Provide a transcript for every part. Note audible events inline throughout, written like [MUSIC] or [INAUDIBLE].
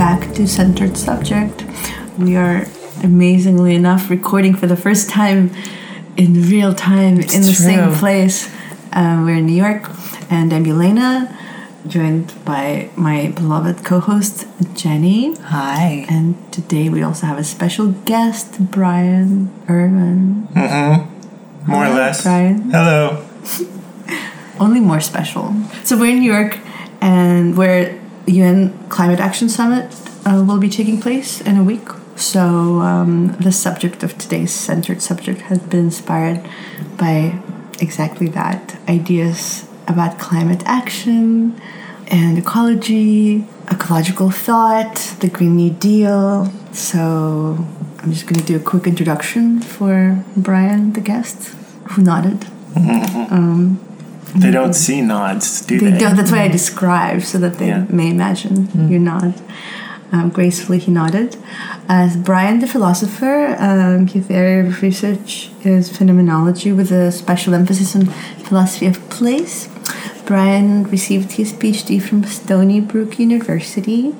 Hello, world. Welcome back to Centered Subject. We are amazingly enough recording for the first time in real time in the same place. Uh, we're in New York, and I'm Elena, joined by my beloved co host, Jenny. Hi. And today we also have a special guest, Brian Irvin. Mm-mm. More or less. Brian. Hello. [LAUGHS] only more special. So we're in New York, and where UN Climate Action Summit uh, will be taking place in a week. So um, the subject of today's centered subject has been inspired by exactly that: ideas about climate action and ecology, ecological thought, the Green New Deal. So I'm just going to do a quick introduction for Brian, the guest, who nodded. [LAUGHS] They don't see nods, do they? They don't, that's why I describe so that they Yeah. may imagine you nod. Um, gracefully, he nodded. As Brian, the philosopher, um, his area of research is phenomenology with a special emphasis on philosophy of place. Brian received his PhD from Stony Brook University.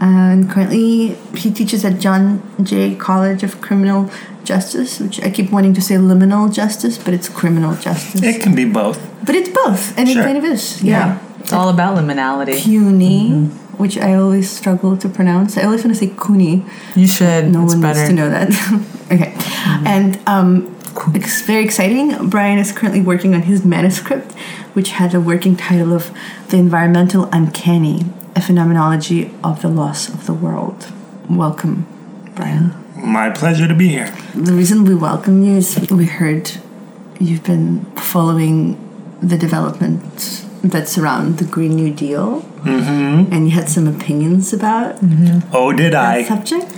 And currently, he teaches at John Jay College of Criminal Justice, which I keep wanting to say liminal justice, but it's criminal justice. It can be both. But it's both, and Sure. it kind of is. Yeah. It's all about liminality. CUNY, which I always struggle to pronounce. I always want to say CUNY. You should. No it's one better. needs to know that. [LAUGHS] okay. And um, it's very exciting. Brian is currently working on his manuscript, which had a working title of The Environmental Uncanny, a phenomenology of the loss of the world. Welcome, Brian. My pleasure to be here. The reason we welcome you is we heard you've been following the development that surround the Green New Deal, mm-hmm. and you had some opinions about Oh, did that I? subject,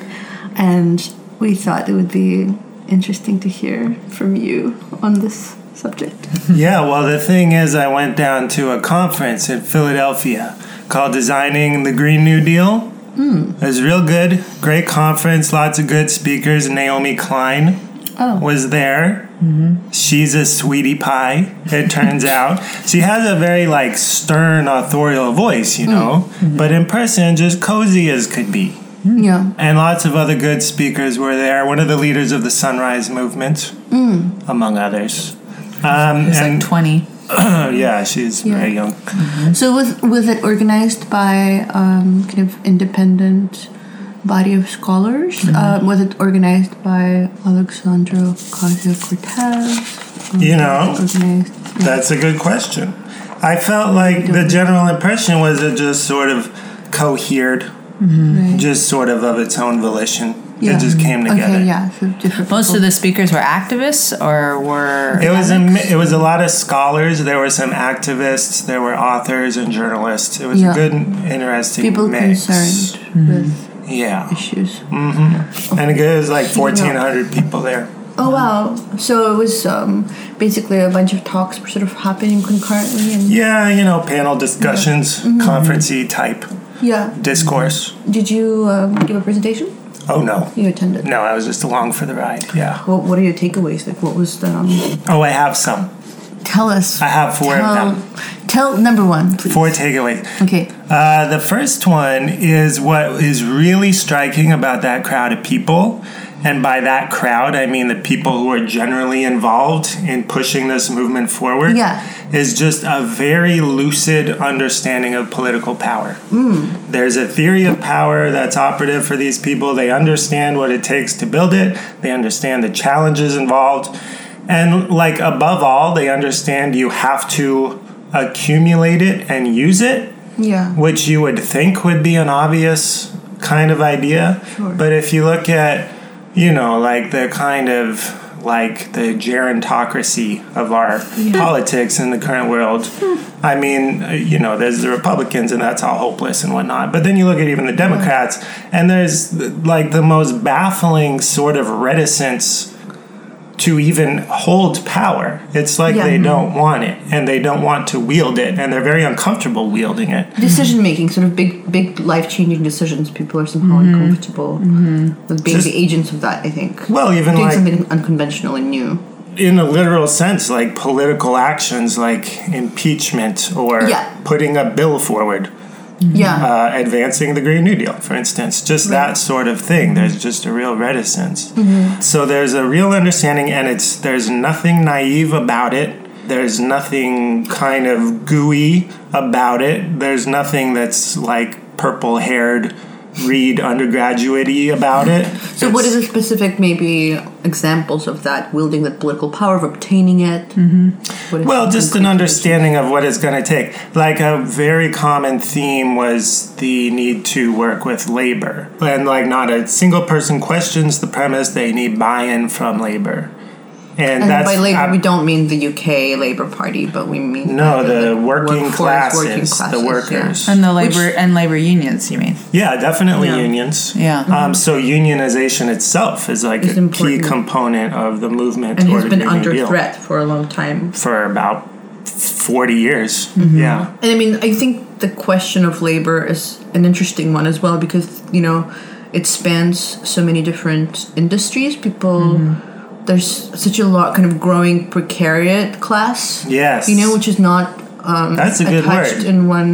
and we thought it would be interesting to hear from you on this subject. [LAUGHS] Yeah, well, the thing is, I went down to a conference in Philadelphia called Designing the Green New Deal. Hmm. It was real good. Great conference, lots of good speakers. Naomi Klein Oh, was there. Mm-hmm. She's a sweetie pie, it turns [LAUGHS] out. She has a very like stern authorial voice, you hmm. know, mm-hmm. but in person just cozy as could be. Hmm. yeah. And lots of other good speakers were there. One of the leaders of the Sunrise Movement, among others. Um, It's and like 20. [CLEARS THROAT] yeah, she's Yeah. very young. So was was it organized by um, kind of independent body of scholars? Uh, was it organized by Alexandra Ocasio Cortez? You know, organized. That's a good question. I felt like the general impression was it just sort of cohered, Right. just sort of of its own volition. Yeah. It just came together. Okay, yeah. So different. Most of the speakers were activists or were. It was a, it was a lot of scholars. There were some activists. There were authors and journalists. It was Yeah. a good, interesting people mix. concerned with Yeah, issues. Mm-hmm. and it was like fourteen hundred people there. Oh wow! So it was um, basically a bunch of talks were sort of happening concurrently, and Yeah, you know, panel discussions, conferencey type yeah. discourse. Did you um, give a presentation? Oh no, You attended. no, I was just along for the ride. Yeah. What What are your takeaways? Like, what was the? Um, Oh, I have some. tell us. I have four tell, of them. Tell number one, please. Four takeaways. Okay. Uh, the first one is what is really striking about that crowd of people. And by that crowd, I mean the people who are generally involved in pushing this movement forward. Yeah. Is just a very lucid understanding of political power. Hmm. There's a theory of power that's operative for these people. They understand what it takes to build it, they understand the challenges involved. And, like, above all, they understand you have to accumulate it and use it Yeah. which you would think would be an obvious kind of idea. Sure. But if you look at, you know, like the kind of like the gerontocracy of our politics in the current world, hmm. I mean, you know, there's the Republicans and that's all hopeless and whatnot. But then you look at even the Democrats and there's like the most baffling sort of reticence to even hold power. It's like Yeah. they don't want it and they don't want to wield it and they're very uncomfortable wielding it. Decision making, sort of big, big life changing decisions. People are somehow Mm-hmm. uncomfortable with being Just- the agents of that. I think. Well, even doing like something unconventional and new. in a literal sense, like political actions like impeachment or Yeah. putting a bill forward. Yeah. uh, advancing the Green New Deal, for instance. Just that sort of thing. There's just a real reticence. So there's a real understanding, and it's there's nothing naive about it. There's nothing kind of gooey about it. There's nothing that's like purple haired, read undergraduate about it. So, what is the specific, maybe, examples of that wielding that political power of obtaining it? Mm-hmm. Well, just an understanding of what it's going to take. Like a very common theme was the need to work with labor. And like not a single person questions the premise they need buy-in from labor. And, And that's by labor, ab- we don't mean the UK Labour Party, but we mean no, rather the working workforce, classes, working the classes, yeah. workers. And the labor and labor unions, you mean? Yeah, definitely Yeah. unions. Yeah. Um, so unionization itself is like Is a important. key component of the movement and toward has been under Deal threat for a long time. for about forty years. Mm-hmm. Yeah. And I mean, I think the question of labor is an interesting one as well because you know it spans so many different industries. People, there's such a lot kind of growing precariat class. Yes. you know, which is not um, That's a good attached word. in one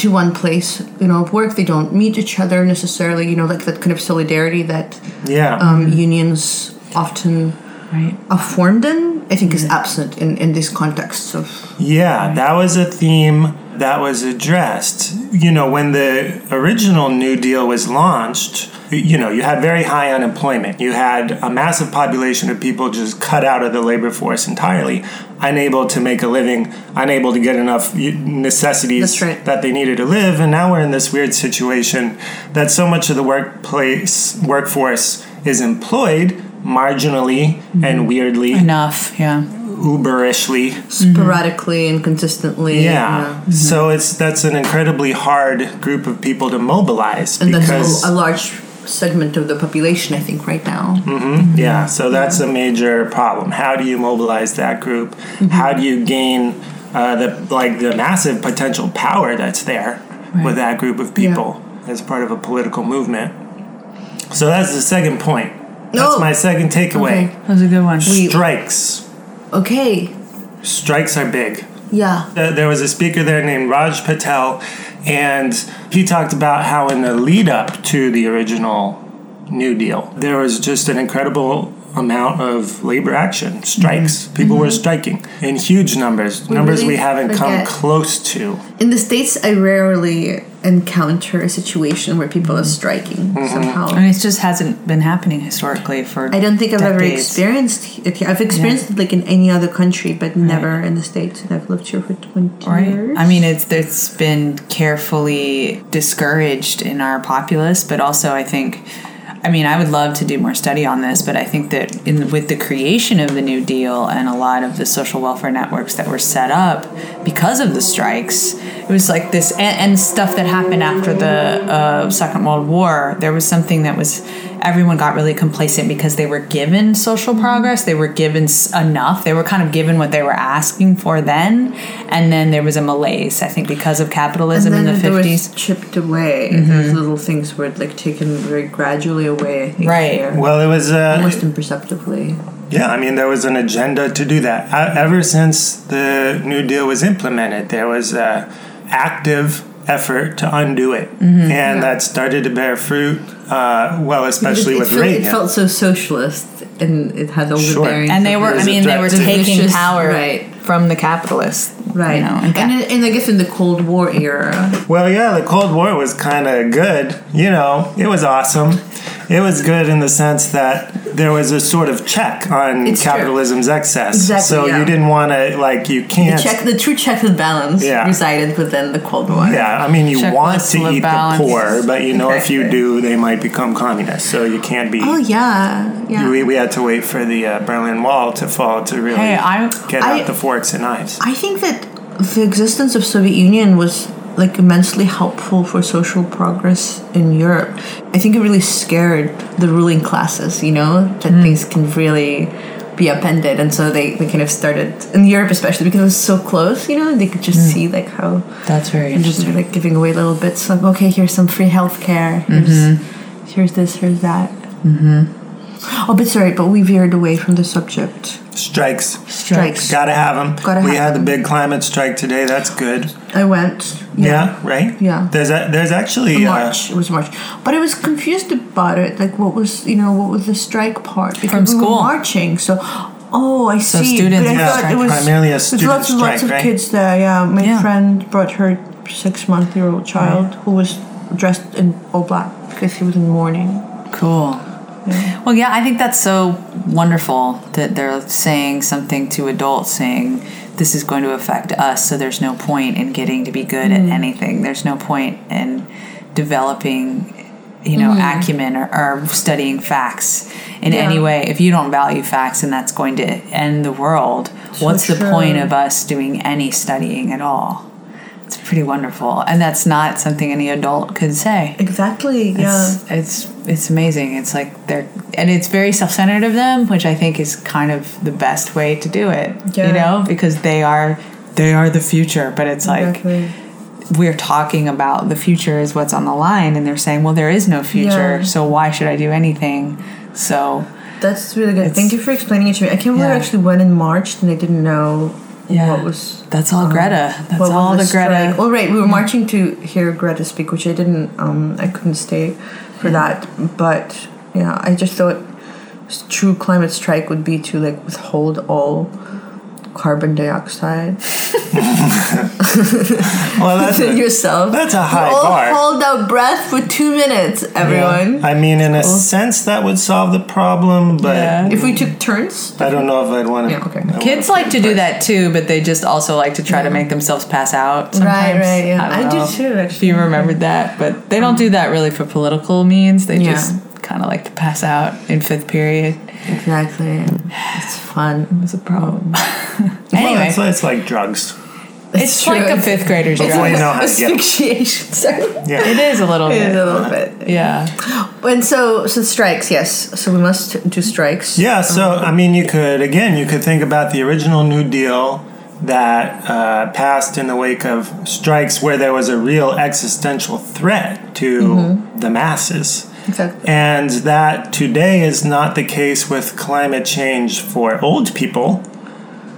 to one place. You know, of work. They don't meet each other necessarily. You know, like that kind of solidarity that Yeah. um, unions often Right. are formed in. I think is absent in in these contexts of Yeah, that was a theme that was addressed. You know, when the original New Deal was launched, you know, you had very high unemployment. You had a massive population of people just cut out of the labor force entirely, unable to make a living, unable to get enough necessities right. that they needed to live. And now we're in this weird situation that so much of the workplace, workforce is employed marginally mm-hmm. and weirdly, Enough, yeah. uberishly. sporadically and consistently. Yeah. So it's that's an incredibly hard group of people to mobilize And because that's a, a large segment of the population, I think, right now. yeah, so that's a major problem. How do you mobilize that group? How do you gain uh, the like the massive potential power that's there with that group of people as part of a political movement? So that's the second point. That's Oh. my second takeaway. Okay. That was a good one. We- Strikes. Okay. Strikes are big. Yeah. There was a speaker there named Raj Patel, and he talked about how in the lead up to the original New Deal, there was just an incredible amount of labor action, strikes. People were striking in huge numbers, We numbers really we haven't come close to. In the States, I rarely encounter a situation where people are striking Mm-hmm. somehow. and it just hasn't been happening historically for I don't think I've ever experienced it. I've experienced it like in any other country, but never in the States. And I've lived here for 20 Right. years. I mean, it's it's been carefully discouraged in our populace, but also I think, I mean, I would love to do more study on this, but I think that in with the creation of the New Deal and a lot of the social welfare networks that were set up because of the strikes, it was like this and, and stuff that happened after the uh, Second World War. There was something that was everyone got really complacent because they were given social progress, they were given enough, they were kind of given what they were asking for then, and then there was a malaise. I think because of and capitalism then in the there was fifties. chipped away. Those little things were like taken very gradually away. I think, Right. here. Well, it was uh, almost imperceptibly. Yeah, I mean, there was an agenda to do that. Uh, ever since the New Deal was implemented, there was a active effort to undo it, Mm-hmm. and that started to bear fruit. Uh, well, especially it, with it, felt, it felt so socialist, and it had all the Sure. bearings. And they were. I mean, they were taking Vicious, power right. from the capitalists, right. You know, and, cap- and I guess in the Cold War era, Well, yeah, the Cold War was kind of good. You know, it was awesome. It was good in the sense that there was a sort of check on It's true. capitalism's excess. Exactly, So yeah. you didn't want to like you can't. check, the true check and balance Yeah. resided within the Cold War. yeah, I mean, you Checklist want to of eat balance. the poor, but you know if you do, they might become communists. So you can't be. Oh yeah, yeah. We, we had to wait for the uh, Berlin Wall to fall to really Hey, I- get I- out the forks and knives. I think that the existence of Soviet Union was like immensely helpful for social progress in Europe. I think it really scared the ruling classes, you know, that mm. things can really be upended. And so they, they kind of started in Europe especially because it was so close, you know, they could just mm. see like how That's very and just like giving away little bits like okay here's some free healthcare. Here's mm-hmm. here's this here's that mm-hmm. Oh, but sorry, but we veered away from the subject. Strikes. Strikes. Gotta have them. Gotta we have had the big climate strike today. That's good. I went. Yeah, right? Yeah. There's a, there's actually uh, March. It was March, but I was confused about it. Like, what was you know what was the strike part? Because From we school. were marching. So, oh, I So see. students but I Yeah, thought it was primarily a student lots and lots of right? kids there. Yeah, my Yeah. friend brought her six month year old child who was dressed in all black because he was in mourning. Cool. Well, yeah, I think that's so wonderful that they're saying something to adults saying this is going to affect us, so there's no point in getting to be good at mm-hmm. anything. There's no point in developing, you know, mm-hmm. acumen or, or studying facts in Yeah. any way. If you don't value facts and that's going to end the world, what's the point of us doing any studying at all? Pretty wonderful. And that's not something any adult could say. Exactly. Yeah. It's, it's it's amazing. It's like they're and it's very self centered of them, which I think is kind of the best way to do it. Yeah. You know, because they are they are the future, but it's Exactly. like we're talking about the future is what's on the line, and they're saying, well, there is no future, Yeah. so why should I do anything? So That's really good. Thank you for explaining it to me. I can't believe I Yeah. actually went in March and I didn't know Yeah. what was. that's all Greta. That's all the Greta. strike. Oh right, we were marching to hear Greta speak, which I didn't. Um, I couldn't stay for that. But yeah, I just thought true climate strike would be to like withhold all carbon dioxide [LAUGHS] well, that's [LAUGHS] a, yourself. that's a high all bar. hold that breath for two minutes, everyone. Yeah. I mean, in a sense, that would solve the problem, but Yeah. If we took turns, I don't know if I'd want to. Yeah, okay. Kids like to do that too, but they just also like to try to make themselves pass out. Sometimes. right, yeah. don't I do know too, If actually. you remembered that, but they don't do that really for political means. They Yeah. just kind of like to pass out in fifth period. exactly. It's fun. It was a problem. [LAUGHS] [LAUGHS] Well, anyway, it's, it's like drugs. it's like a fifth grader's Hopefully drug. know how to. Asphyxiation. [LAUGHS] Sorry. Yeah. It is a little It is bit. a little bit. Yeah. And so, so strikes, yes. So we must do strikes. Yeah, so I mean, you could again, you could think about the original New Deal that uh, passed in the wake of strikes, where there was a real existential threat to the masses, Exactly. and that today is not the case with climate change for old people.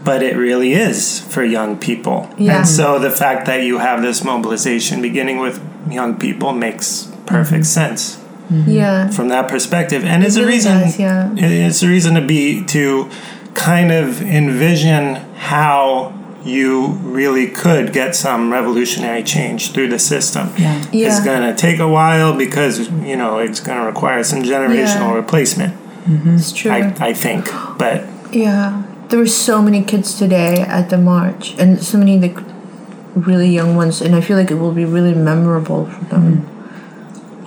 But it really is for young people. Yeah. And so the fact that you have this mobilization beginning with young people makes perfect mm-hmm. sense mm-hmm. Yeah. from that perspective, and it's a reason. does, yeah. It's a reason to be to kind of envision how you really could get some revolutionary change through the system. Yeah. Yeah. It's going to take a while because you know it's going to require some generational Yeah. replacement. It's true. I, I think, but yeah. There were so many kids today at the march, and so many like really young ones, and I feel like it will be really memorable for them.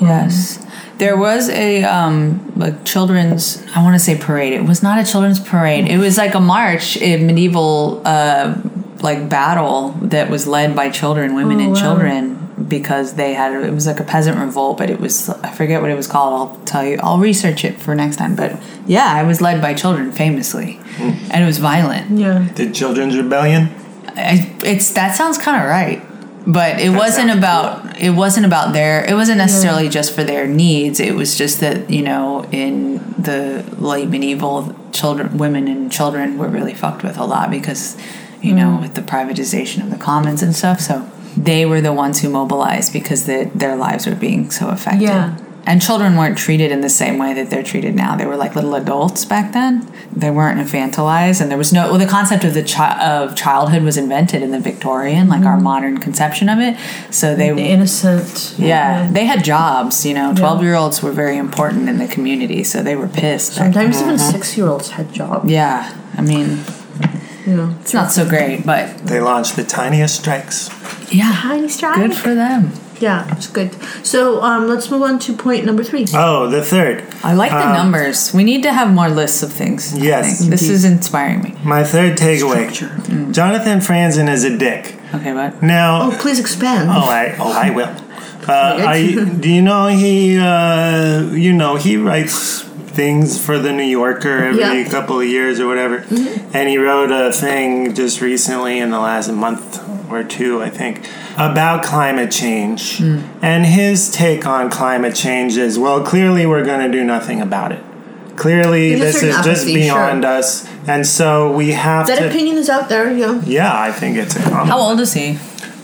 Yes. There was a um like children's I want to say parade. It was not a children's parade. It was like a march, in medieval uh like battle that was led by children, women Oh, and wow. children because they had it was like a peasant revolt, but it was I forget what it was called. I'll tell you. I'll research it for next time, but yeah, it was led by children famously. Hmm. And it was violent. Yeah. the Children's Rebellion. I, it's that sounds kind of right but it wasn't sounds about it wasn't about their it wasn't necessarily just for their needs it was just that you know in the late medieval children women and children were really fucked with a lot because you know hmm. with the privatization of the commons and stuff so they were the ones who mobilized because the, their lives were being so affected Yeah. and children weren't treated in the same way that they're treated now. They were like little adults back then. They weren't infantilized, and there was no. Well, the concept of the chi- of childhood was invented in the Victorian, like our hmm. modern conception of it. So they, The innocent. yeah, they had jobs. You know, twelve year olds were very important in the community, so they were pissed. Sometimes even uh-huh. six year olds had jobs. yeah, I mean, You know. it's not so great, but They launched the tiniest strikes. yeah, Tiny strike. good for them. Yeah, it's good. So um, let's move on to point number three. Oh, the third. I like the Um, numbers. We need to have more lists of things. Yes. this is inspiring me. My third takeaway. Jonathan Franzen is a dick. Okay, what? Now, Oh, please expand. Oh, I oh I will. [LAUGHS] Uh, I do you know he uh, you know he writes things for the New Yorker every Yeah. Mm-hmm. couple of years or whatever, and he wrote a thing just recently in the last month or two, I think, about climate change. Mm. And his take on climate change is well, clearly we're going to do nothing about it. clearly There's this is certain just beyond sure. us, and so we have That to. opinion is out there, yeah. Yeah, I think it's a common. How old is he?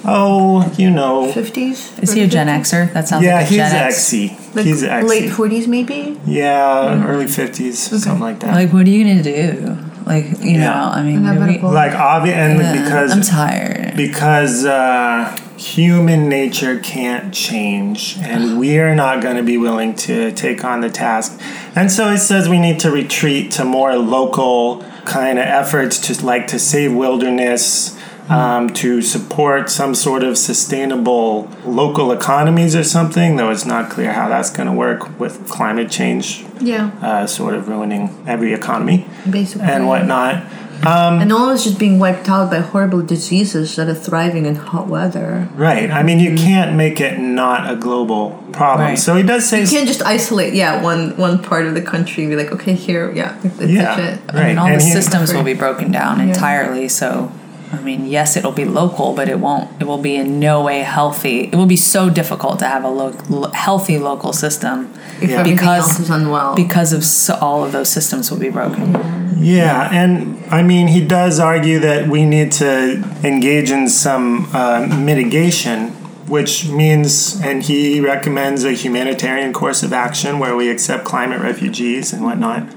Oh, you know. 50s? Is he a Gen Xer? That sounds Yeah, like a he's Gen X. XC. Like he's XC. late 40s, maybe? Yeah, early 50s, something like that. Like, what are you gonna do? Like, you Yeah. know, I mean, we- like obvious, and Yeah, because I'm tired. because uh, human nature can't change, and [SIGHS] we are not going to be willing to take on the task. And so it says we need to retreat to more local kind of efforts to like to save wilderness. Um, to support some sort of sustainable local economies or something, though it's not clear how that's going to work with climate change Yeah, uh, sort of ruining every economy basically. and whatnot. And all is just being wiped out by horrible diseases that are thriving in hot weather. Right. I mean, you can't make it not a global problem. Right. So he does say, You can't just isolate, yeah, one one part of the country and be like, okay, here, yeah, that's Yeah. it. I mean, all and the he- systems will be broken down Yeah. entirely. So, I mean, yes, it'll be local, but it won't. It will be in no way healthy. It will be so difficult to have a lo- lo- healthy local system Yeah. Because- else is unwell. because of so, all of those systems will be broken. yeah. And I mean, he does argue that we need to engage in some uh, mitigation, which means, and he recommends a humanitarian course of action where we accept climate refugees and whatnot.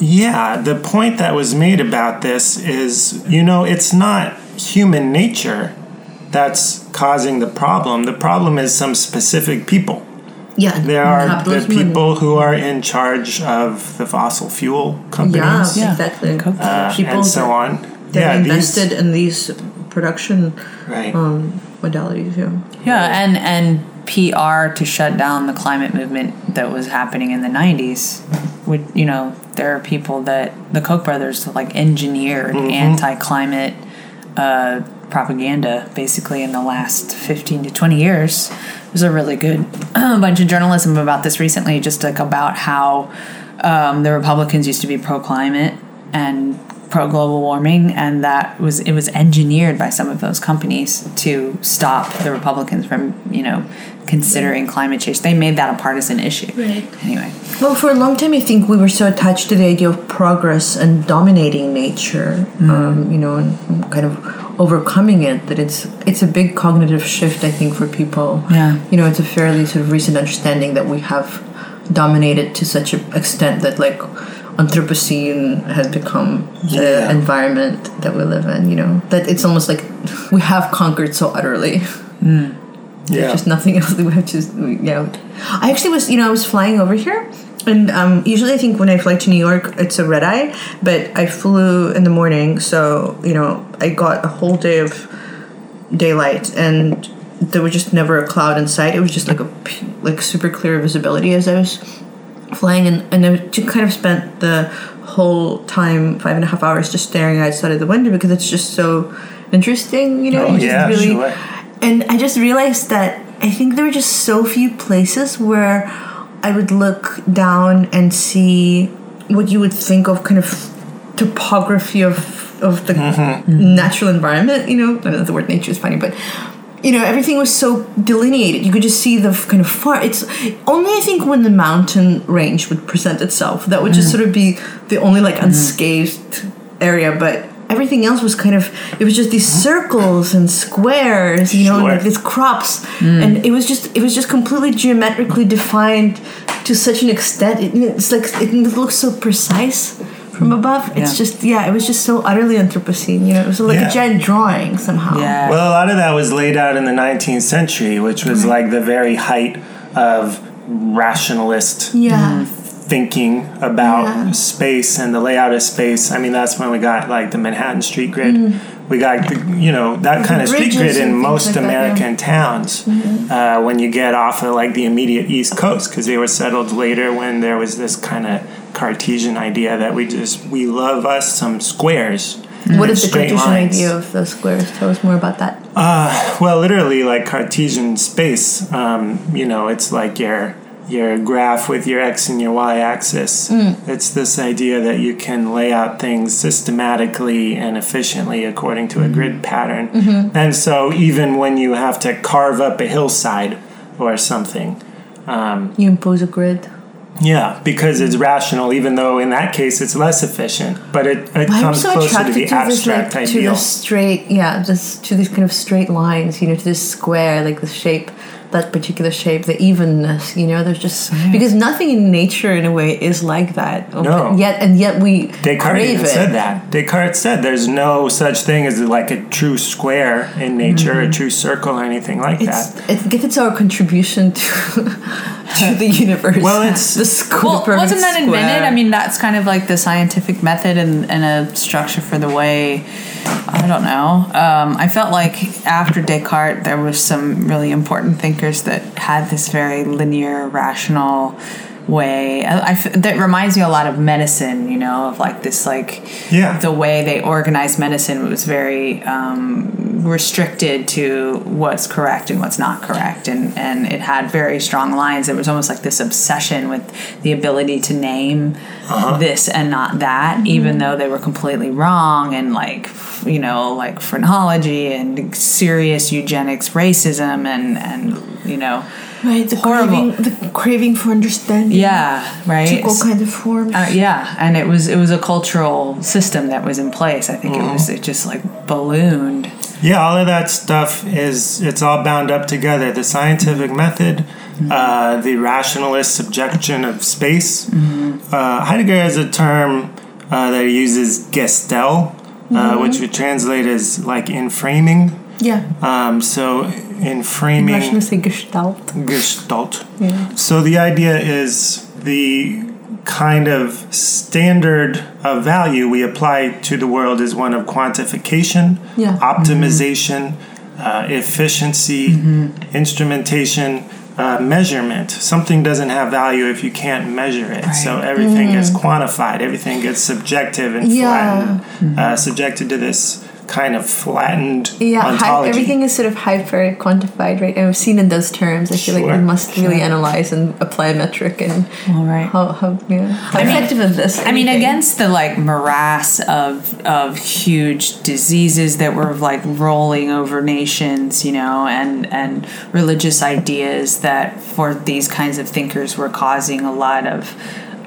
Yeah. The point that was made about this is, you know, it's not human nature that's causing the problem. The problem is some specific people. yeah, There are the capitalism people who are in charge of the fossil fuel companies Yeah. exactly. uh, people and so that- on. that yeah, invested in these production right. um, modalities. too. Yeah, and and PR to shut down the climate movement that was happening in the '90s. Would you know there are people that the Koch brothers like engineered anti-climate uh, propaganda basically in the last 15 to 20 years. There's a really good [CLEARS THROAT] bunch of journalism about this recently, just like about how um, the Republicans used to be pro-climate and pro global warming, and that was it was engineered by some of those companies to stop the Republicans from you know considering climate change. They made that a partisan issue. Right. Anyway, Well, for a long time, I think we were so attached to the idea of progress and dominating nature, um, you know, and kind of overcoming it. That it's it's a big cognitive shift, I think, for people. Yeah. You know, it's a fairly sort of recent understanding that we have dominated to such an extent that like Anthropocene has become the Yeah. environment that we live in. You know, that it's almost like we have conquered so utterly. yeah. just nothing else that we have to you know i actually was you know i was flying over here and um, usually i think when i fly to new york it's a red eye but i flew in the morning so you know i got a whole day of daylight and there was just never a cloud in sight it was just like a like super clear visibility as i was flying and, and i just kind of spent the whole time five and a half hours just staring outside of the window because it's just so interesting you know Oh, you yeah, really sure. and I just realized that I think there were just so few places where I would look down and see what you would think of kind of topography of of the mm-hmm. natural environment. You know, I know the word nature is funny, but you know everything was so delineated. You could just see the kind of far. It's only I think when the mountain range would present itself that would just mm. sort of be the only like mm. unscathed area, but. Everything else was kind of it was just these circles and squares, you know, Sure. like these crops, mm. and it was just it was just completely geometrically defined to such an extent. It, it's like it looks so precise from mm. above. It's Yeah. just yeah, it was just so utterly Anthropocene. You know, it was like Yeah. a giant drawing somehow. yeah. Well, a lot of that was laid out in the 19th century, which was like the very height of rationalist Yeah. Mm. thinking about Yeah. space and the layout of space. I mean, that's when we got like the Manhattan street grid. Mm. We got, the, you know, that kind of street grid in most like that, yeah. American towns uh, when you get off of like the immediate East Coast because they were settled later when there was this kind of Cartesian idea that we just, we love us some squares. What is the Cartesian lines. idea of the squares? Tell us more about that. Well, literally, like Cartesian space. Um, you know, it's like your your graph with your x and your y axis. Mm. It's this idea that you can lay out things systematically and efficiently according to a grid mm-hmm. pattern. Mm-hmm. And so, even when you have to carve up a hillside or something, um, You impose a grid. Yeah, because it's rational, even though in that case it's less efficient, but it, it comes so closer to the to this, like, abstract to the straight, yeah, this to these kind of straight lines, you know, to this square, like the shape, that particular shape, the evenness, you know. There's just because nothing in nature, in a way, is like that. No. But yet and yet we Descartes crave even it. said that. Descartes said there's no such thing as like a true square in nature, a true circle, or anything like Mm-hmm. It's, that. it gets our contribution to [LAUGHS] to the universe. Well, it's- [LAUGHS] the square. Well, wasn't that invented? square. I mean, that's kind of like the scientific method and, and a structure for the way. I don't know. Um, I felt like after Descartes, there was some really important thinkers that had this very linear, rational way. I, I that reminds me a lot of medicine. You know, of like this, like Yeah. the way they organized medicine was very um, restricted to what's correct and what's not correct, and and it had very strong lines. It was almost like this obsession with the ability to name this and not that, even though they were completely wrong, and like f- you know, like phrenology and serious eugenics, racism, and and you know, right, the horrible. craving, the craving for understanding. yeah, right. took all kinds of forms. Uh, yeah, and it was it was a cultural system that was in place. I think it was it just like ballooned. Yeah, all of that stuff is it's all bound up together. The scientific method, uh, the rationalist subjection of space. Uh, Heidegger has a term uh, that he uses, Uh, which would translate as like enframing. yeah, Um, so in enframing. Russian we say Gestalt. Gestalt. Yeah. So the idea is the kind of standard of value we apply to the world is one of quantification, Yeah. optimization, uh, efficiency, instrumentation. Uh, measurement. Something doesn't have value if you can't measure it. So everything gets quantified. Everything gets subjective and Yeah. flattened, uh, subjected to this kind of flattened Yeah, hy- ontology. everything is sort of hyper quantified, right? And I've seen in those terms. I feel like we must really analyze and apply a metric and All right. how how yeah how I mean- effective is this? I mean, against the like morass of of huge diseases that were like rolling over nations, you know, and and religious ideas that for these kinds of thinkers were causing a lot of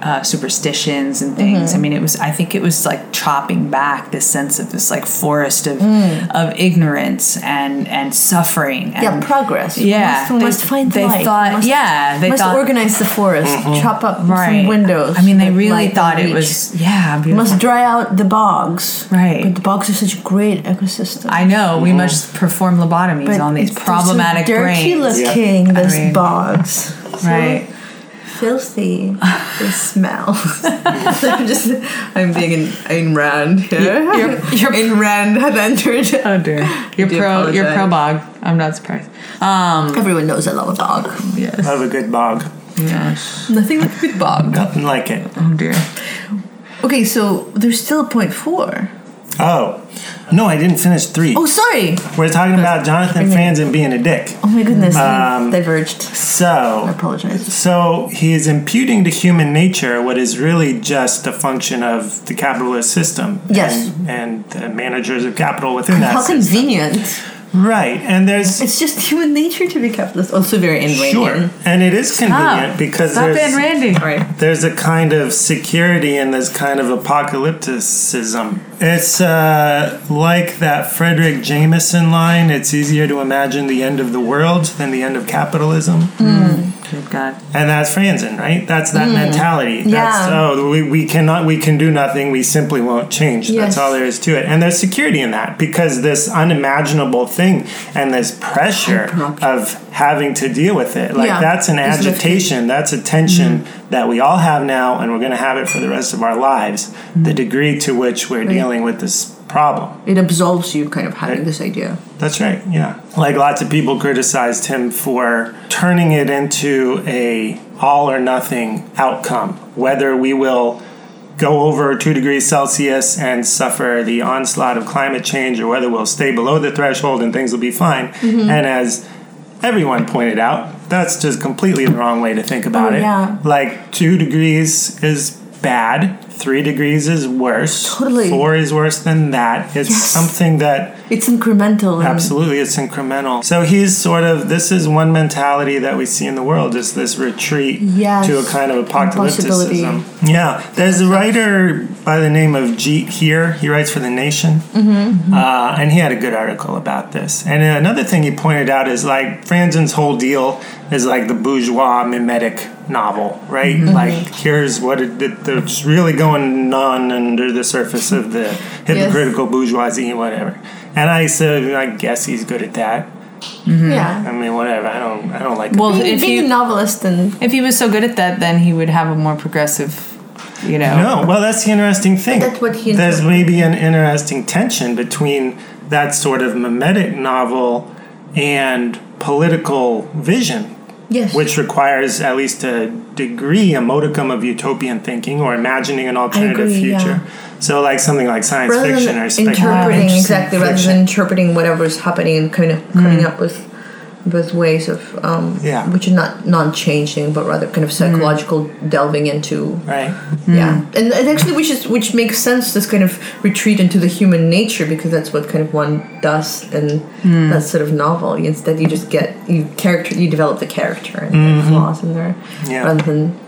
uh, superstitions and things. I mm-hmm. mean, it was. I think it was like chopping back this sense of this like forest of mm. of ignorance and and suffering. And, yeah, progress. Yeah, must, we they- must find they light. thought- must, yeah, they must thought- organize the forest, mm-hmm. chop up right some windows. I mean, they really thought it was yeah. Beautiful. must dry out the bogs. Right. But the bogs are such a great ecosystem. I know we mm-hmm. must perform lobotomies But on these it's- problematic they're so dirty brains. looking. I Those mean- bogs. So Right. Filthy. they smell. [LAUGHS] I'm just. I'm being in Ayn Rand here. You're- you're- Ayn Rand has entered. Oh dear. You're do pro. You're pro bog. I'm not surprised. Um. Everyone knows I love a bog. Yes. Have a good bog. Yes. Nothing like a good bog. Nothing like it. Oh dear. Okay, so there's still a point four. Oh, no, I didn't finish three. Oh, sorry. We're talking about Jonathan Franzen being a dick. Oh my goodness, Um, diverged. I So, apologize. so he is imputing to human nature what is really just a function of the capitalist system. Yes. And, and the managers of capital within that How system. convenient. Right. And there's It's just human nature to be capitalist. Also very Ayn sure, and it is convenient because Stop there's Randy. Right. there's a kind of security in this kind of apocalypticism. It's uh, like that Fredric Jameson line it's easier to imagine the end of the world than the end of capitalism. Good God. And that's Franzen, right? That's that mentality. That's Mm. Yeah. oh we, we cannot we can do nothing, we simply won't change. Yes. That's all there is to it. And there's security in that because this unimaginable thing and this pressure of having to deal with it. Like Yeah. that's an It's lifted. agitation, that's a tension Mm-hmm. that we all have now and we're gonna have it for the rest of our lives. Mm-hmm. The degree to which we're dealing with this problem. It absolves you kind of having this idea. That's right, yeah. Like lots of people criticized him for turning it into a all or nothing outcome, whether we will go over 2 degrees Celsius and suffer the onslaught of climate change or whether we'll stay below the threshold and things will be fine. Mm-hmm. And as everyone pointed out, that's just completely the wrong way to think about Oh, it. yeah. Like 2 degrees is bad, 3 degrees is worse. Totally. 4 is worse than that. It's Yes. something that It's incremental. Absolutely, it's incremental. So he's sort of this is one mentality that we see in the world is this retreat Yes. to a kind of apocalypticism. Yeah, there's a writer by the name of Jeet Heer. He writes for the Nation, Mm-hmm, Uh, and he had a good article about this. And another thing he pointed out is like Franzen's whole deal is like the bourgeois mimetic novel, right? Mm-hmm. Like here's what it, it, that's really going on under the surface of the hypocritical bourgeoisie, whatever. And I said, I guess he's good at that. Mm-hmm. Yeah. I mean, whatever. I don't, I don't like. Well, Being, if being a novelist and if he was so good at that, then he would have a more progressive, you know. No, well, that's the interesting thing. That's what he There's interpreted. maybe an interesting tension between that sort of mimetic novel and political vision, yes, which requires at least a degree, a modicum of utopian thinking or imagining an alternative agree, yeah. future. So, like something like science rather fiction or interpreting exactly, rather than interpreting whatever's happening and kind of coming mm. up with with ways of um, Yeah. which are not non-changing, but rather kind of mm. psychological delving into right. yeah, mm. and, and actually, which is which makes sense. This kind of retreat into the human nature because that's what kind of one does in mm. that sort of novel. Instead, you just get you character, you develop the character and their mm-hmm. flaws in there, Yeah. rather than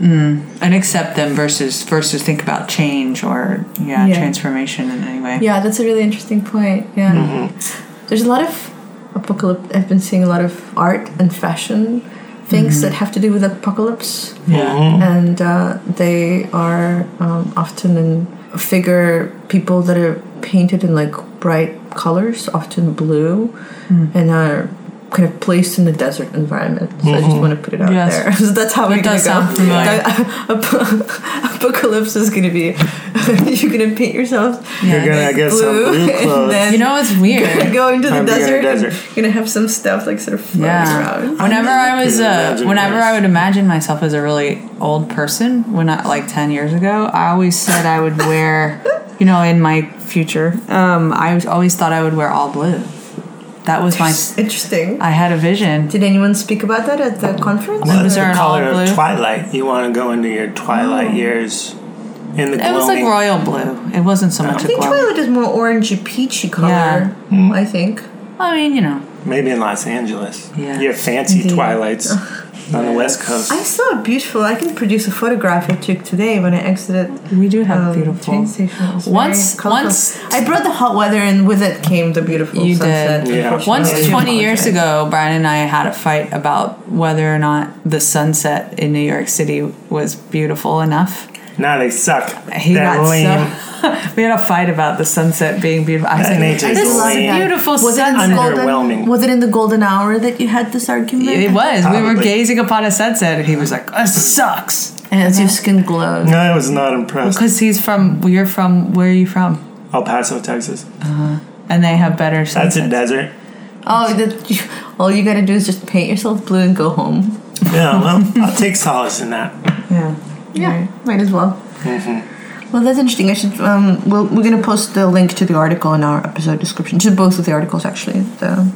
and accept them versus versus think about change or yeah, Yeah. transformation in any way. Yeah, that's a really interesting point. Yeah, Mm-hmm. there's a lot of apocalypse. I've been seeing a lot of art and fashion things that have to do with apocalypse, Yeah. and uh, they are um, often in figure people that are painted in like bright colors, often blue, and are kind of placed in a desert environment. So I just want to put it out Yes. there. [LAUGHS] so that's how It we're gonna does go. familiar. [LAUGHS] [LAUGHS] Apocalypse is gonna be you're gonna paint yourself You're gonna get some blue clothes. You know what's weird? go into the Time to get a desert, and you're gonna have some stuff like sort of floating Yeah. around. Whenever I was, uh, whenever this. I would imagine myself as a really old person, when I like ten years ago, I always said I would wear, you know, in my future, um, I always thought I would wear all blue. That was my. Interesting. I had a vision. Did anyone speak about that at the conference? Well, Was it's there the an all color blue? of twilight. You want to go into your twilight oh. years in the It was like royal blue. It wasn't so oh. much I a think glow. Twilight is more orangey peachy color. Yeah. I think. I mean, you know, Maybe in Los Angeles. Yeah. Your fancy Indeed. twilights [LAUGHS] on the West Coast. I saw a beautiful. I can produce a photograph I took today when I exited. we do have um, beautiful. train station. It was Once- once- I brought the hot weather, and with it came the beautiful You sunset. did. Yeah. Once, I 20 years ago, Brian and I had a fight about whether or not the sunset in New York City was beautiful enough. Now they suck. He They're got lame. so. [LAUGHS] we had a fight about the sunset being beautiful. I was That like, this lame. is beautiful Was it in sunset. the Underwhelming. golden? Was it in the golden hour that you had this argument? It was. We were gazing upon a sunset, and he was like, "This sucks." And as your skin glowed. No, I was not impressed. Because he's from. You're from. Where are you from? El Paso, Texas. Uh-huh. And they have better That's sunsets. a desert. Oh, that [LAUGHS] you, all you gotta do is just paint yourself blue and go home. Yeah, well, [LAUGHS] I'll take solace in that. Yeah. Yeah, might as well. Mm-hmm. Well, that's interesting. I should. Um, we'll, we're gonna post the link to the article in our episode description. To both of the articles, actually, the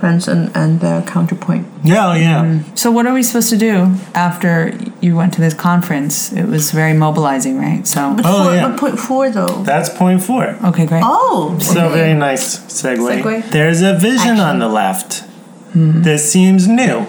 friends and and the counterpoint. Yeah, yeah. So what are we supposed to do after you went to this conference? It was very mobilizing, right? So But, Oh, four, yeah. but point four though. That's point four. okay, great. Oh, So okay. very nice segue. Segue. There's a vision Action. on the left. This seems new.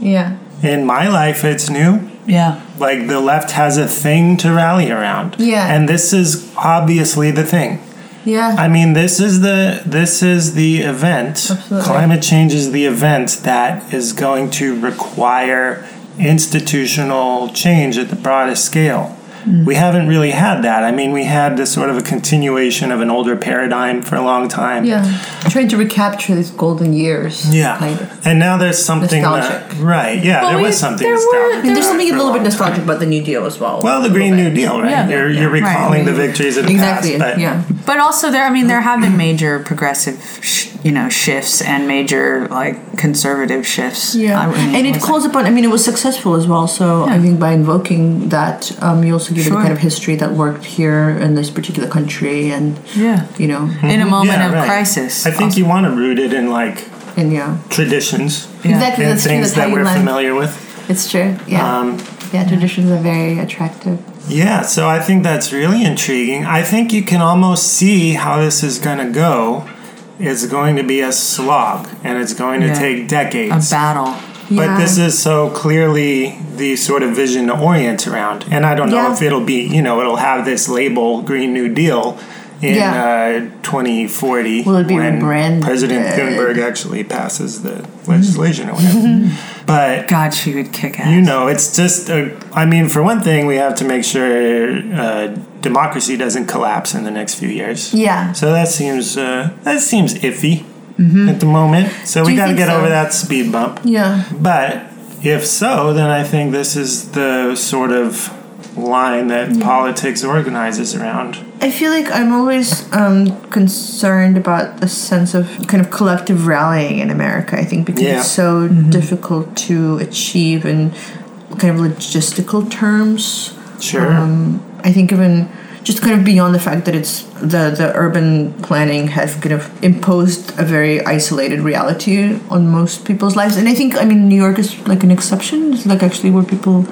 Yeah. In my life, it's new. Yeah. Like the left has a thing to rally around. Yeah. And this is obviously the thing. Yeah. I mean, this is the this is the event. Absolutely. Climate change is the event that is going to require institutional change at the broadest scale. Mm. We haven't really had that. I mean, we had this sort of a continuation of an older paradigm for a long time. yeah. Trying to recapture these golden years. Yeah. Kind of. And now there's something Nostalgic. that right. Yeah, Well, there we- was something there were- nostalgic. I there's something a little bit nostalgic time. about the New Deal as well. Well, the Green New. Deal, right? Yeah. You're, Yeah. you're Right. recalling the victories of the Exactly. past. But yeah. But also there, I mean, there have been major progressive, sh- you know, shifts and major like conservative shifts. Yeah, I mean, and it was calls upon. I mean, it was successful as well. So I think by invoking that, um, you also give it Sure. a kind of history that worked here in this particular country, and Yeah. you know, in a moment Yeah, of right. crisis. I think you want to root it in like in, yeah, traditions Yeah. exactly. and That's true. things that we're land. familiar with. It's true. Yeah, Um, yeah. Traditions are very attractive. Yeah, so I think that's really intriguing. I think you can almost see how this is going to go It's going to be a slog and it's going to Yeah. take decades. A decades. But this is so clearly the sort of vision to orient around. And I don't know Yeah. if it'll be, you know, it'll have this label Green New Deal in Yeah. uh, 2040 Will it be when rebranded? President Thunberg actually passes the legislation or whatever. [LAUGHS] but God, she would kick ass. you know, it's just, a, I mean, for one thing, we have to make sure uh, democracy doesn't collapse in the next few years. Yeah. So that seems uh, that seems iffy at the moment. So Do we got to get so? over that speed bump. Yeah. But if so, then I think this is the sort of line that politics organizes around. I feel like I'm always um, concerned about the sense of kind of collective rallying in America. I think because Yeah. it's so difficult to achieve in kind of logistical terms. Sure. Um, I think even just kind of beyond the fact that it's the the urban planning has kind of imposed a very isolated reality on most people's lives, and I think I mean New York is like an exception. It's like actually where people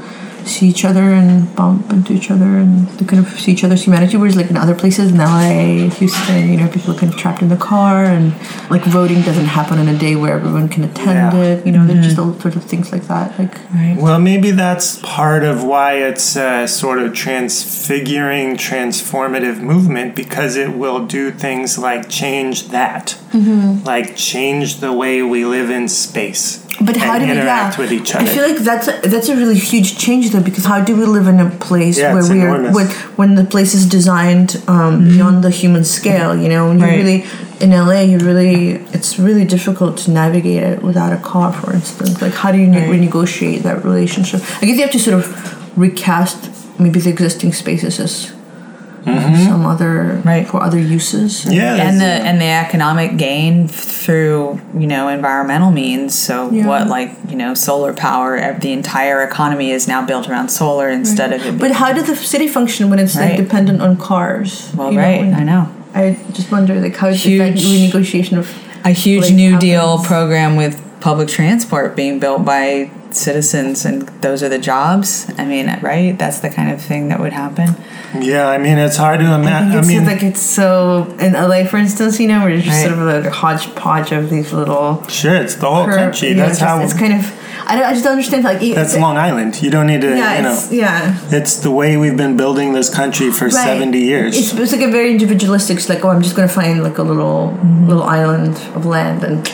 see each other and bump into each other and they kind of see each other's humanity. Whereas like in other places in LA, Houston, you know, people are kind of trapped in the car and like voting doesn't happen on a day where everyone can attend Yeah. it. You know, there's just all sorts of things like that. Like Right. Well, maybe that's part of why it's a sort of transfiguring, transformative movement because it will do things like change that, Mm-hmm. like change the way we live in space. But how and do we interact yeah, with each other? I feel like that's a, that's a really huge change though because how do we live in a place Yeah, where we're when when the place is designed um, beyond the human scale? You know, when you Right. really in LA, you really it's really difficult to navigate it without a car, for instance. Like how do you Right. renegotiate that relationship? I guess you have to sort of recast maybe the existing spaces as Mm-hmm. some other Right. for other uses. yeah, and the and the economic gain through you know environmental means. So Yeah. what like you know solar power? ev- The entire economy is now built around solar instead of it. But how does the city function when it's like dependent on cars? well, You know, right, when- I know. I just wonder, like, how how is that Huge- renegotiation of a huge Like New happens. Deal program with public transport being built by citizens, and those are the jobs. I mean, right? That's the kind of thing that would happen. yeah. I mean, it's hard to imagine. I, mean, like it's so in LA, for instance, you know, we're just Right. sort of like a hodgepodge of these little. sure, it's the whole cur- country. know, That's how. it's kind of. I, don't, I just don't understand. Like that's it- Long Island. You don't need to. Yeah, you know, it's, yeah. it's the way we've been building this country for Right. seventy years. It's, it's like a very individualistic. It's like, oh, I'm just gonna find like a little little island of land and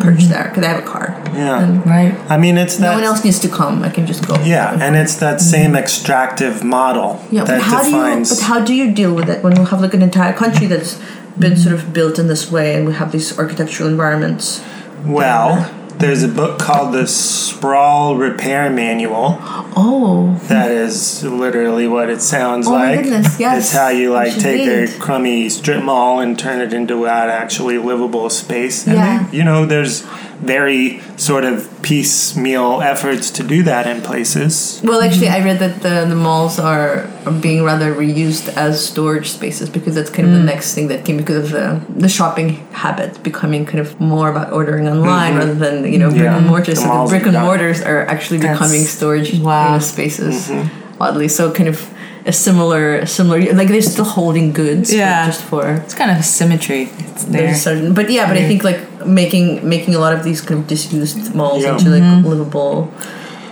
perch there because I have a car. yeah. And Right. I mean, it's no one else needs to come. I can just go. Yeah, and it's that mm-hmm. same extractive model Yeah, that but how defines. do you? But how do you deal with it when you have like an entire country that's been sort of built in this way, and we have these architectural environments? well, there's a book called the Sprawl Repair Manual. Oh, That is literally what it sounds Oh like. goodness, yes. It's how you You like take read. a crummy strip mall and turn it into an actually livable space. And Yeah. they- you know, there's very sort of piecemeal efforts to do that in places. well, actually, I read that the, the malls are, are being rather reused as storage spaces because that's kind of Mm. the next thing that came because of the the shopping habit becoming kind of more about ordering online rather than you know brick Mm-hmm. Yeah. and mortars. So the brick are and mortars are actually That's- becoming storage you wow. know, spaces. Mm-hmm. Oddly, so kind of a similar, a similar like they're still holding goods, Yeah. just for It's kind of a symmetry. It's there. There's certain, but yeah, but I think like making making a lot of these kind of disused malls Yeah. into like mm-hmm. livable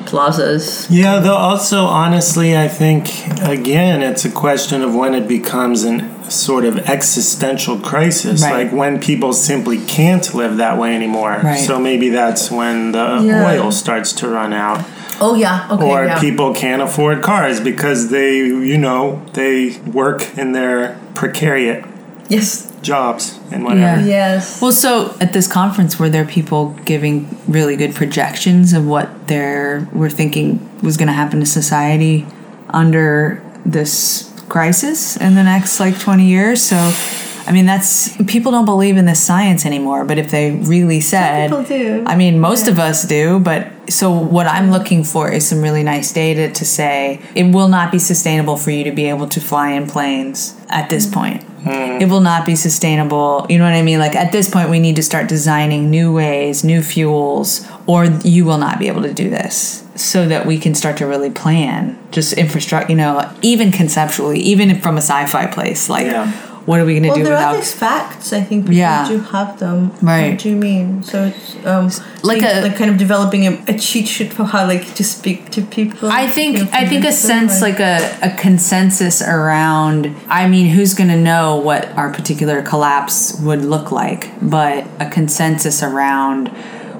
plazas. Yeah, though also honestly, I think again, it's a question of when it becomes an sort of existential crisis, Right. like when people simply can't live that way anymore. Right. So maybe that's when the Yeah. oil starts to run out, Oh yeah, okay, or yeah. people can't afford cars because they, you know, they work in their precariat yes, jobs and whatever. Yeah. yes. Well, so at this conference, were there people giving really good projections of what they were thinking was going to happen to society under this crisis in the next like 20 years? So, I mean, that's people don't believe in this science anymore, but if they really said, people do. I mean, most of us do, but so what I'm looking for is some really nice data to say it will not be sustainable for you to be able to fly in planes at this mm. point. Mm. It will not be sustainable. You know what I mean? Like at this point, we need to start designing new ways, new fuels, or you will not be able to do this so that we can start to really plan just infrastructure, you know, even conceptually, even from a sci fi place. Like, Yeah. What are we going to Well, do there are without these facts. I think people Yeah. do have them. Right. What do you mean? So it's um, Like like, a- like kind of developing a, a cheat sheet for how like to speak to people. I think you know, I think a sense like a, a consensus around I mean who's going to know what our particular collapse would look like but a consensus around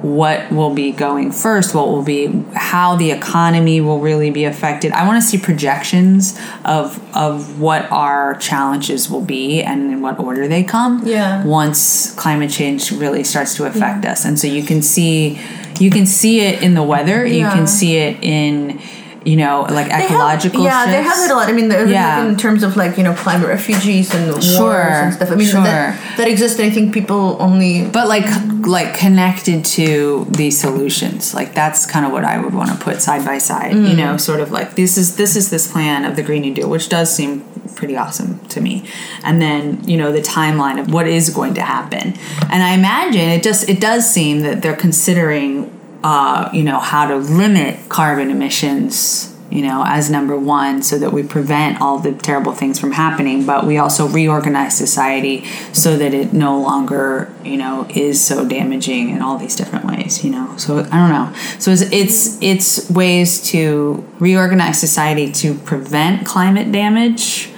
what will be going first what will be how the economy will really be affected. I want to see projections of of what our challenges will be and in what order they come Yeah. once climate change really starts to affect us. And so you can see you can see it in the weather you can see it in you know like They have- ecological yeah, they have it a lot. I mean, the- Yeah. in terms of like you know climate refugees and wars Sure, and stuff. I mean, sure. that, that exists. And I think people only. but like like connected to these solutions like that's kind of what i would want to put side by side Mm. you know sort of like this is this is this plan of the green new deal which does seem pretty awesome to me and then you know the timeline of what is going to happen and i imagine it just it does seem that they're considering uh, you know how to limit carbon emissions you know as number one so that we prevent all the terrible things from happening but we also reorganize society so that it no longer you know is so damaging in all these different ways you know? So i don't know. So it's it's, it's ways to reorganize society to prevent climate damage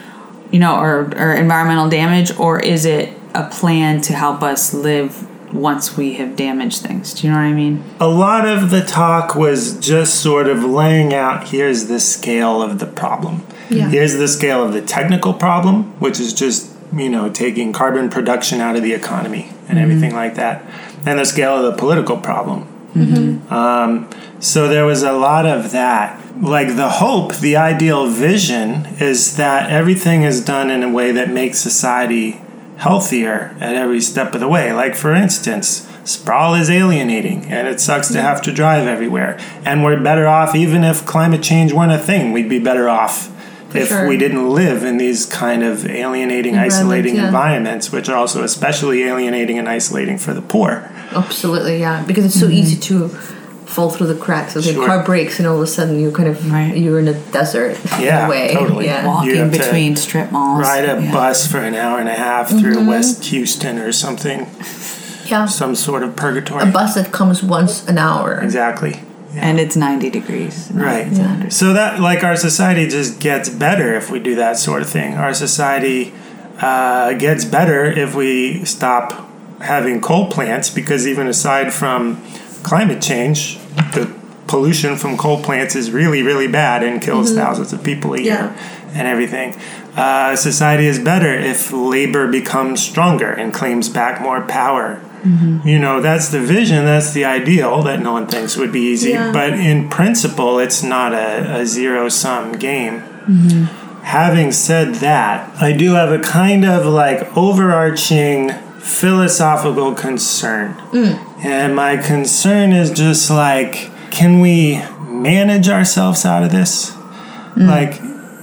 you know or, or environmental damage or is it a plan to help us live once we have damaged things do you know what i mean A lot of the talk was just sort of laying out here's the scale of the problem. Yeah. Here's the scale of the technical problem, which is just, you know, taking carbon production out of the economy and everything like that, and the scale of the political problem. Um, so there was a lot of that. Like the hope, the ideal vision is that everything is done in a way that makes society healthier at every step of the way. Like, for instance, sprawl is alienating and it sucks to have to drive everywhere. And we're better off, even if climate change weren't a thing, we'd be better off if sure. we didn't live in these kind of alienating, isolating yeah. environments, which are also especially alienating and isolating for the poor. Absolutely, yeah, because it's so easy to fall through the cracks. So the Sure. car breaks, and all of a sudden you're kind of Right. you're in a desert. [LAUGHS] Yeah, in way. totally. Yeah. You walking have to between strip malls Ride a Yeah. bus for an hour and a half through West Houston or something, yeah. some sort of purgatory. A bus that comes once an hour. Exactly. and it's 90 degrees Right. It's 100. So that like our society just gets better if we do that sort of thing. Our society uh, gets better if we stop having coal plants because even aside from climate change, the pollution from coal plants is really really bad and kills mm-hmm. thousands of people a year and everything. Uh, society is better if labor becomes stronger and claims back more power. Mm-hmm. You know, that's the vision, that's the ideal that no one thinks would be easy. Yeah. But in principle, it's not a, a zero sum game. Mm-hmm. Having said that, I do have a kind of like overarching philosophical concern. Hmm. And my concern is just like, can we manage ourselves out of this? Hmm. Like,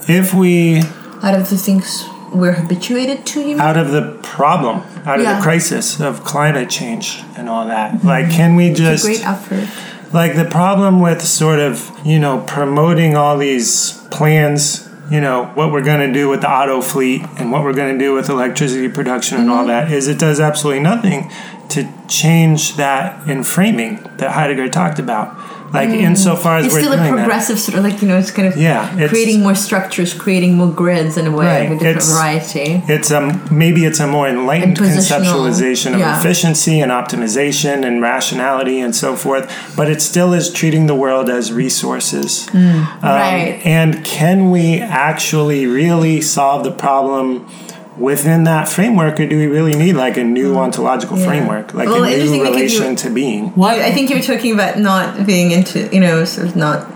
if we Out of the things we're habituated to, you mean? out of the problem, out of the crisis of climate change and all that. Hmm. Like, can we just great effort. like the problem with sort of you know promoting all these plans? You know what we're going to do with the auto fleet and what we're going to do with electricity production and Mm-hmm. all that is it does absolutely nothing to change that enframing that Heidegger talked about. Like insofar as Mm. It's we're still a doing that. progressive sort of like you know it's kind of Yeah, creating more structures, creating more grids in a way, Right, a different it's- variety. It's um maybe it's a more enlightened conceptualization of yeah. efficiency and optimization and rationality and so forth, but it still is treating the world as resources. Um, Right. And can we actually really solve the problem within that framework, or do we really need like a new mm. ontological Yeah. framework, like Well, a new interesting because you- relation to being? what I think you were talking about not being into, you know, sort of not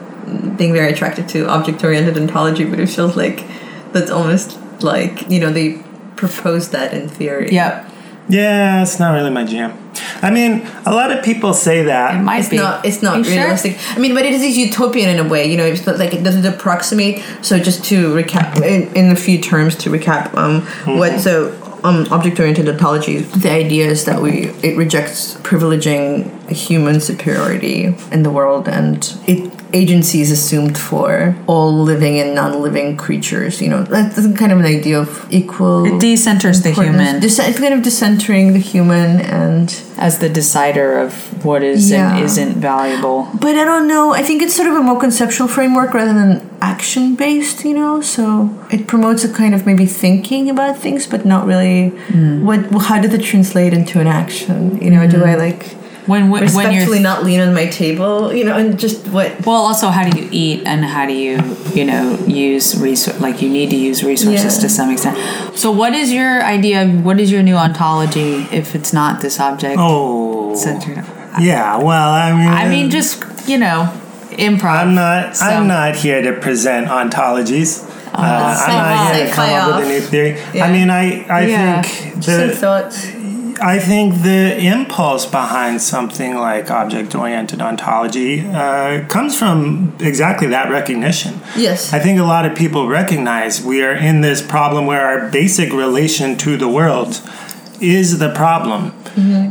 being very attracted to object-oriented ontology, but it feels like that's almost like you know they proposed that in theory. yep Yeah, it's not really my jam. I mean, a lot of people say that. it might It's be not. It's not You sure? realistic. I mean, but it is utopian in a way. You know, it's not like it doesn't approximate. So just to recap, in, in a few terms, to recap, um, what so um, object-oriented ontology. The idea is that we it rejects privileging human superiority in the world and it agency is assumed for all living and non-living creatures you know. That's kind of an idea of equal It decenters the human. Dece- it's kind of decentering the human and as the decider of what is Yeah. and isn't valuable. but i don't know i think it's sort of a more conceptual framework rather than action based you know? So it promotes a kind of maybe thinking about things but not really hmm. what how did it translate into an action? You know do i hmm. like When when, when respectfully you're not lean on my table you know and just what well, also how do you eat and how do you you know use resource like you need to use resources Yeah. to some extent. So what is your idea? What is your new ontology if it's not this object Oh. centered? Yeah, well, I mean, I mean, just you know, improv. I'm not. So- I'm not here to present ontologies. Uh, I'm not here to come up with a new theory. I mean, I I Yeah. think some the thoughts I think the impulse behind something like object-oriented ontology uh, comes from exactly that recognition. yes I think a lot of people recognize we are in this problem where our basic relation to the world is the problem.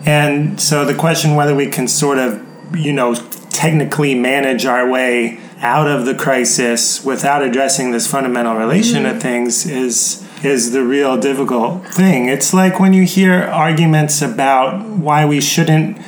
And so the question whether we can sort of, you know, technically manage our way out of the crisis without addressing this fundamental relation of things is is the real difficult thing. It's like when you hear arguments about why we shouldn't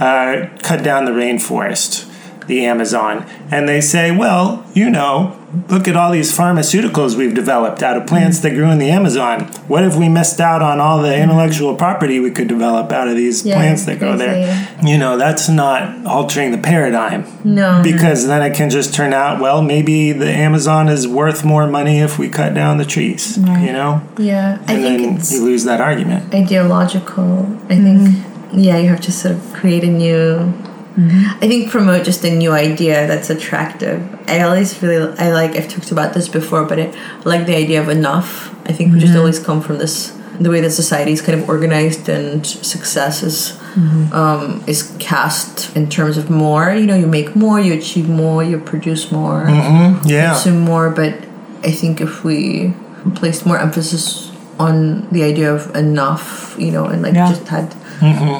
uh, cut down the rainforest, the Amazon, and they say, well, you know, look at all these pharmaceuticals we've developed out of plants that grew in the Amazon. What if we missed out on all the intellectual property we could develop out of these Yeah, plants that grow there? You know, that's not altering the paradigm. no Because then it can just turn out, well, maybe the Amazon is worth more money if we cut down the trees, you know? yeah i And think then you lose that argument. ideological i think mm-hmm. yeah you have to sort of create a new Mm-hmm. I think promote just a new idea that's attractive. I always really I like I've talked about this before, but I like the idea of enough. I think we just mm-hmm. always come from this the way that society is kind of organized and success is mm-hmm. um, is cast in terms of more. You know, you make more, you achieve more, you produce more, Yeah. consume more. But I think if we placed more emphasis on the idea of enough, you know, and like Yeah. just had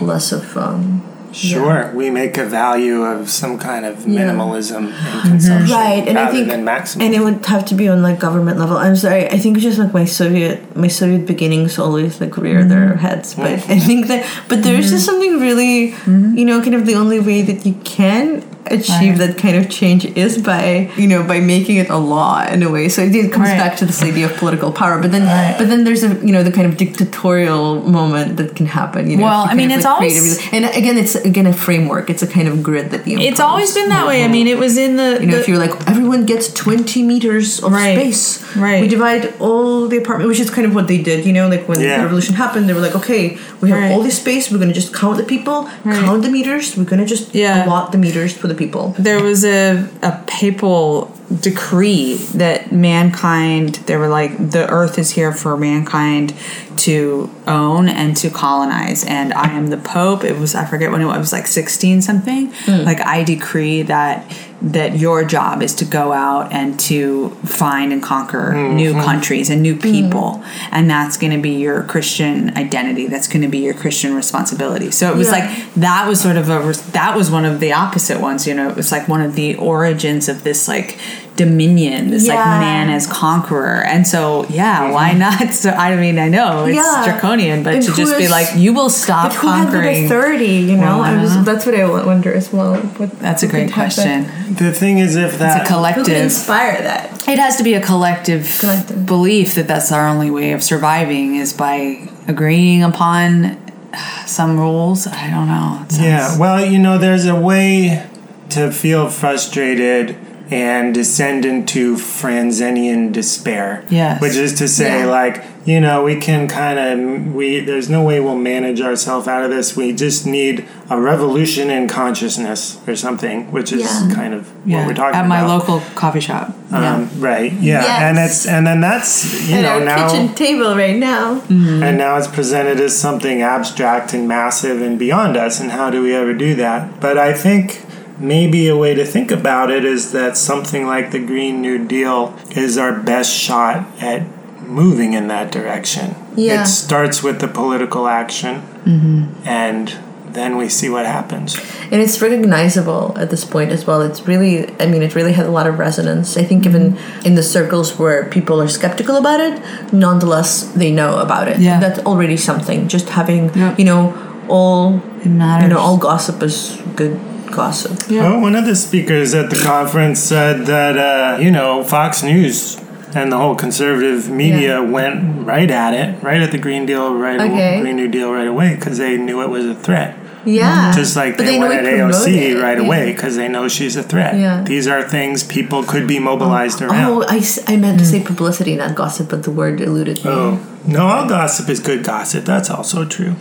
less of um, Sure, we make a value of some kind of Yeah. minimalism in mm-hmm. consumption right and rather i think than maximum. and it would have to be on like government level. I'm sorry i think just like my soviet my soviet beginnings always like rear mm-hmm. their heads but i mm-hmm. think that but there's just something really you know kind of the only way that you can achieve Right. that kind of change is by you know by making it a law in a way so it comes Right. back to this idea of political power but then Right. but then there's a you know the kind of dictatorial moment that can happen you know Well, you I mean, of, it's like, create always- and again it's again a framework it's a kind of grid that you It's always been that way. I mean, it was in the You know, the- if you're like everyone gets 20 meters of Right. space, Right. We divide all the apartment, which is kind of what they did. You know, like when Yeah. the revolution happened, they were like, okay, we have Right. all this space. We're gonna just count the people, Right. count the meters. We're gonna just Yeah. allot the meters for the people. there was a, a papal decree that mankind they were like the earth is here for mankind to own and to colonize. And i am the pope. It was i forget when it was, it was like 16 something. Hmm. Like i decree that that your job is to go out and to find and conquer mm-hmm. new countries and new mm-hmm. people. And that's going to be your christian identity. That's going to be your christian responsibility. So it was Yeah. like that was sort of a that was one of the opposite ones you know? It was like one of the origins of this like dominion this like man as conqueror and so yeah why not [LAUGHS] so i mean i know it's Yeah. draconian but And to who just be like you will stop But who had the conquering authority? You know, Well, I I was, know. that's what I wonder as well. What, that's a great question that- the thing is, if it's that a Who could collective inspire that? it has to be a collective, Collective. belief that that's our only way of surviving is by agreeing upon uh, some rules i don't know sounds- Yeah, well, you know, there's a way to feel frustrated and descend into Franzenian despair. Yes. Which is to say, Yeah. like, you know, we can kind of, we, there's no way we'll manage ourselves out of this. We just need a revolution in consciousness or something, which is Yeah. kind of yeah what we're talking about. at my local coffee shop Um, Right. Yeah. Yes. And it's, and then that's, you At know, our now. kitchen table right now. And now it's presented as something abstract and massive and beyond us. And how do we ever do that? But I think maybe a way to think about it is that something like the Green New Deal is our best shot at moving in that direction. Yeah. It starts with the political action mm-hmm. and then we see what happens. and it's recognizable at this point as well it's really i mean it really had a lot of resonance i think even in the circles where people are skeptical about it nonetheless they know about it Yeah. that's already something just having Yeah. you know all It matters. you know all gossip is good gossip Well, one of the speakers at the conference said that, uh, you know, Fox News and the whole conservative media Yeah. went right at it, right at the Green Deal, right Okay. Green New Deal right away because they knew it was a threat. yeah Just like But they, know went at AOC promoted, right yeah. away because they know she's a threat. Yeah. These are things people could be mobilized around. Oh, I, s- I meant to say publicity, not gossip, but the word eluded me. Oh, no, all gossip is good gossip. That's also true.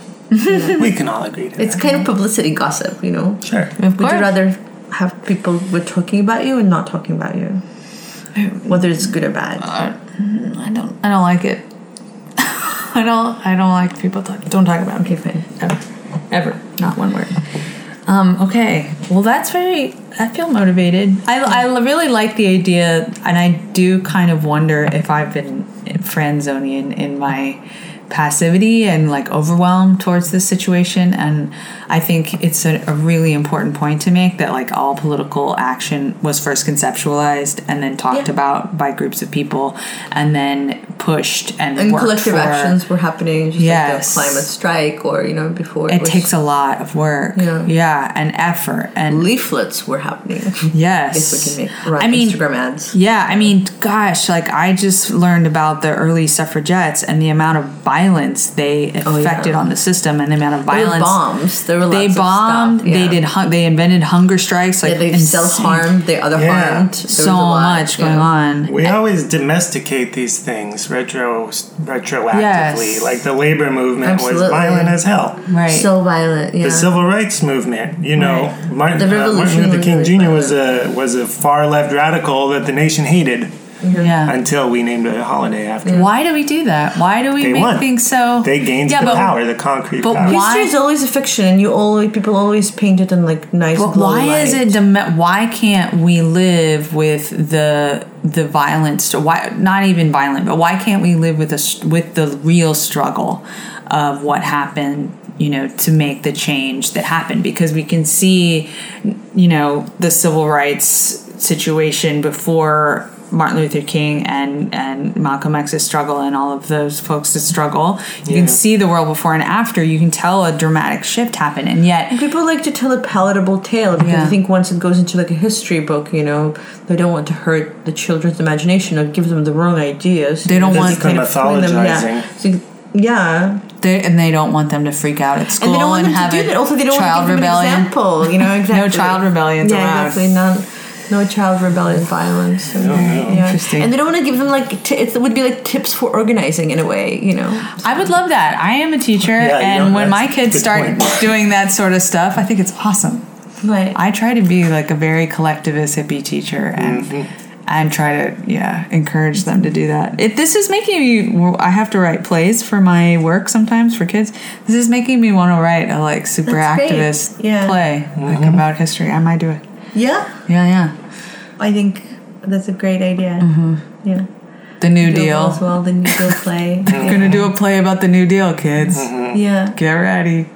We can all agree to It's that. kind of publicity gossip, you know? Sure. Of Would course. you rather have people with talking about you and not talking about you? Whether it's good or bad. I don't. I don't like it. [LAUGHS] I don't. I don't like people talking. Don't talk about me okay, fine. ever. Ever. Not one word. Um, okay. Well, that's very. I feel motivated. I, I really like the idea, and I do kind of wonder if I've been friend zoning in, in my passivity and like overwhelmed towards this situation. And I think it's a, a really important point to make that like all political action was first conceptualized and then talked Yeah. about by groups of people and then pushed and, And collective for- actions were happening, just Yes. like the climate strike or, you know, before It was- takes a lot of work. Yeah. Yeah, and effort and leaflets were happening. [LAUGHS] yes. Yes, we can make run I mean, Instagram ads. Yeah, I mean, gosh, like I just learned about the early suffragettes and the amount of violence they Oh, yeah. affected on the system and the amount of There were violence. bombs. There were They lots of bombed. stuff, They did. Hun- they invented hunger strikes. Like Yeah, they insane. self harmed, they other Yeah. harmed. There So much yeah. going on. We always domesticate these things retro retroactively. Yes. Like the labor movement was violent as hell. Right. So violent, yeah. The civil rights movement, you know, Right. Martin, The uh, Martin revolution Luther was King very Jr. was a was a far left radical that the nation hated Mm-hmm. yeah. until we named a holiday after. him. Why do we do that? Why do we They make won. things so? They gained Yeah, the but- power, the concrete but power. why- History is always a fiction, and you always people always paint it in like nice. But glow why is light. it? Dom- why can't we live with the the violence? Why not even violent? But why can't we live with a s- with the real struggle of what happened? You know, to make the change that happened because we can see, you know, the civil rights situation before Martin Luther King and and Malcolm X's struggle and all of those folks' that struggle. You Yeah. can see the world before and after. You can tell a dramatic shift happened, and yet People like to tell a palatable tale because Yeah. I think once it goes into like a history book, you know, they don't want to hurt the children's imagination or give them the wrong ideas. They don't want they kind them of point them- mythologizing. Yeah. So, yeah, They, and they don't want them to freak out at school and they don't want them have to do a that. Also, they don't want to child give them an rebellion. example. You know, [LAUGHS] exactly. No child rebellions Yeah, allowed. exactly. None. No child rebellion violence. And, yeah. Interesting. And they don't want to give them like t- it would be like tips for organizing in a way. You know. I would love that. I am a teacher, Yeah, you and know, when my kids start point. [LAUGHS] doing that sort of stuff, I think it's awesome. Right. I try to be like a very collectivist hippie teacher, and Mm-hmm. and try to yeah encourage them to do that. It, this is making me. I have to write plays for my work sometimes for kids. This is making me want to write a like super That's activist Yeah. play like Mm-hmm. about history. I might do it. Yeah. Yeah, yeah. I think that's a great idea. Yeah. The New Bill Deal. as well. The New Deal play. [LAUGHS] I'm gonna do a play about the New Deal, kids. yeah. Get ready.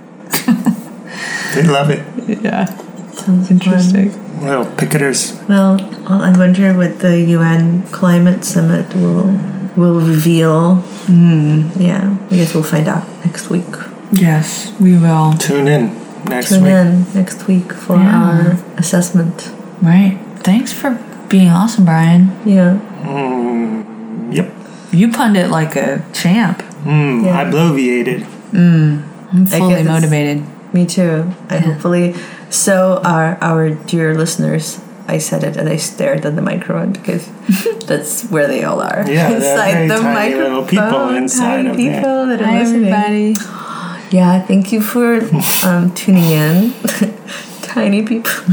They love it. Yeah, Sounds interesting. Little picketers. Well, well, I wonder what the UN climate summit will will reveal. Hmm. Yeah, I guess we'll find out next week. Yes, we will. Tune in next Tune week. in next week for Yeah. our assessment. Right. Thanks for being awesome, Brian. Yeah. Mm, yep. You pundit like a champ. Mm, Yeah. I bloviated. I'm I fully motivated. Me too. I hopefully so our our dear listeners. I said it and I stared at the microphone because [LAUGHS] that's where they all are. Yeah, they're very tiny little people inside tiny of there. people that are Hi, listening. everybody. Yeah, thank you for um, tuning in. [LAUGHS] Tiny people. [LAUGHS]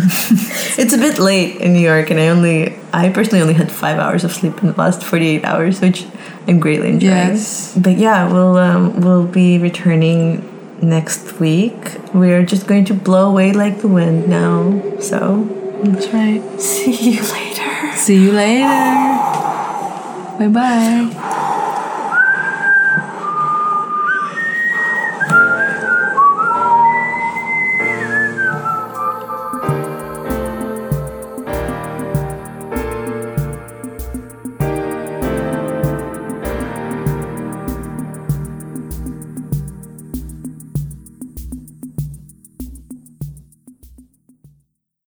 it's a bit late in New York, and I only, I personally only had five hours of sleep in the last forty-eight hours, which I'm greatly enjoying. Yes. But yeah, we'll um, we'll be returning next week. We're just going to blow away like the wind now. So That's right. [LAUGHS] see you later. See you later. Bye bye.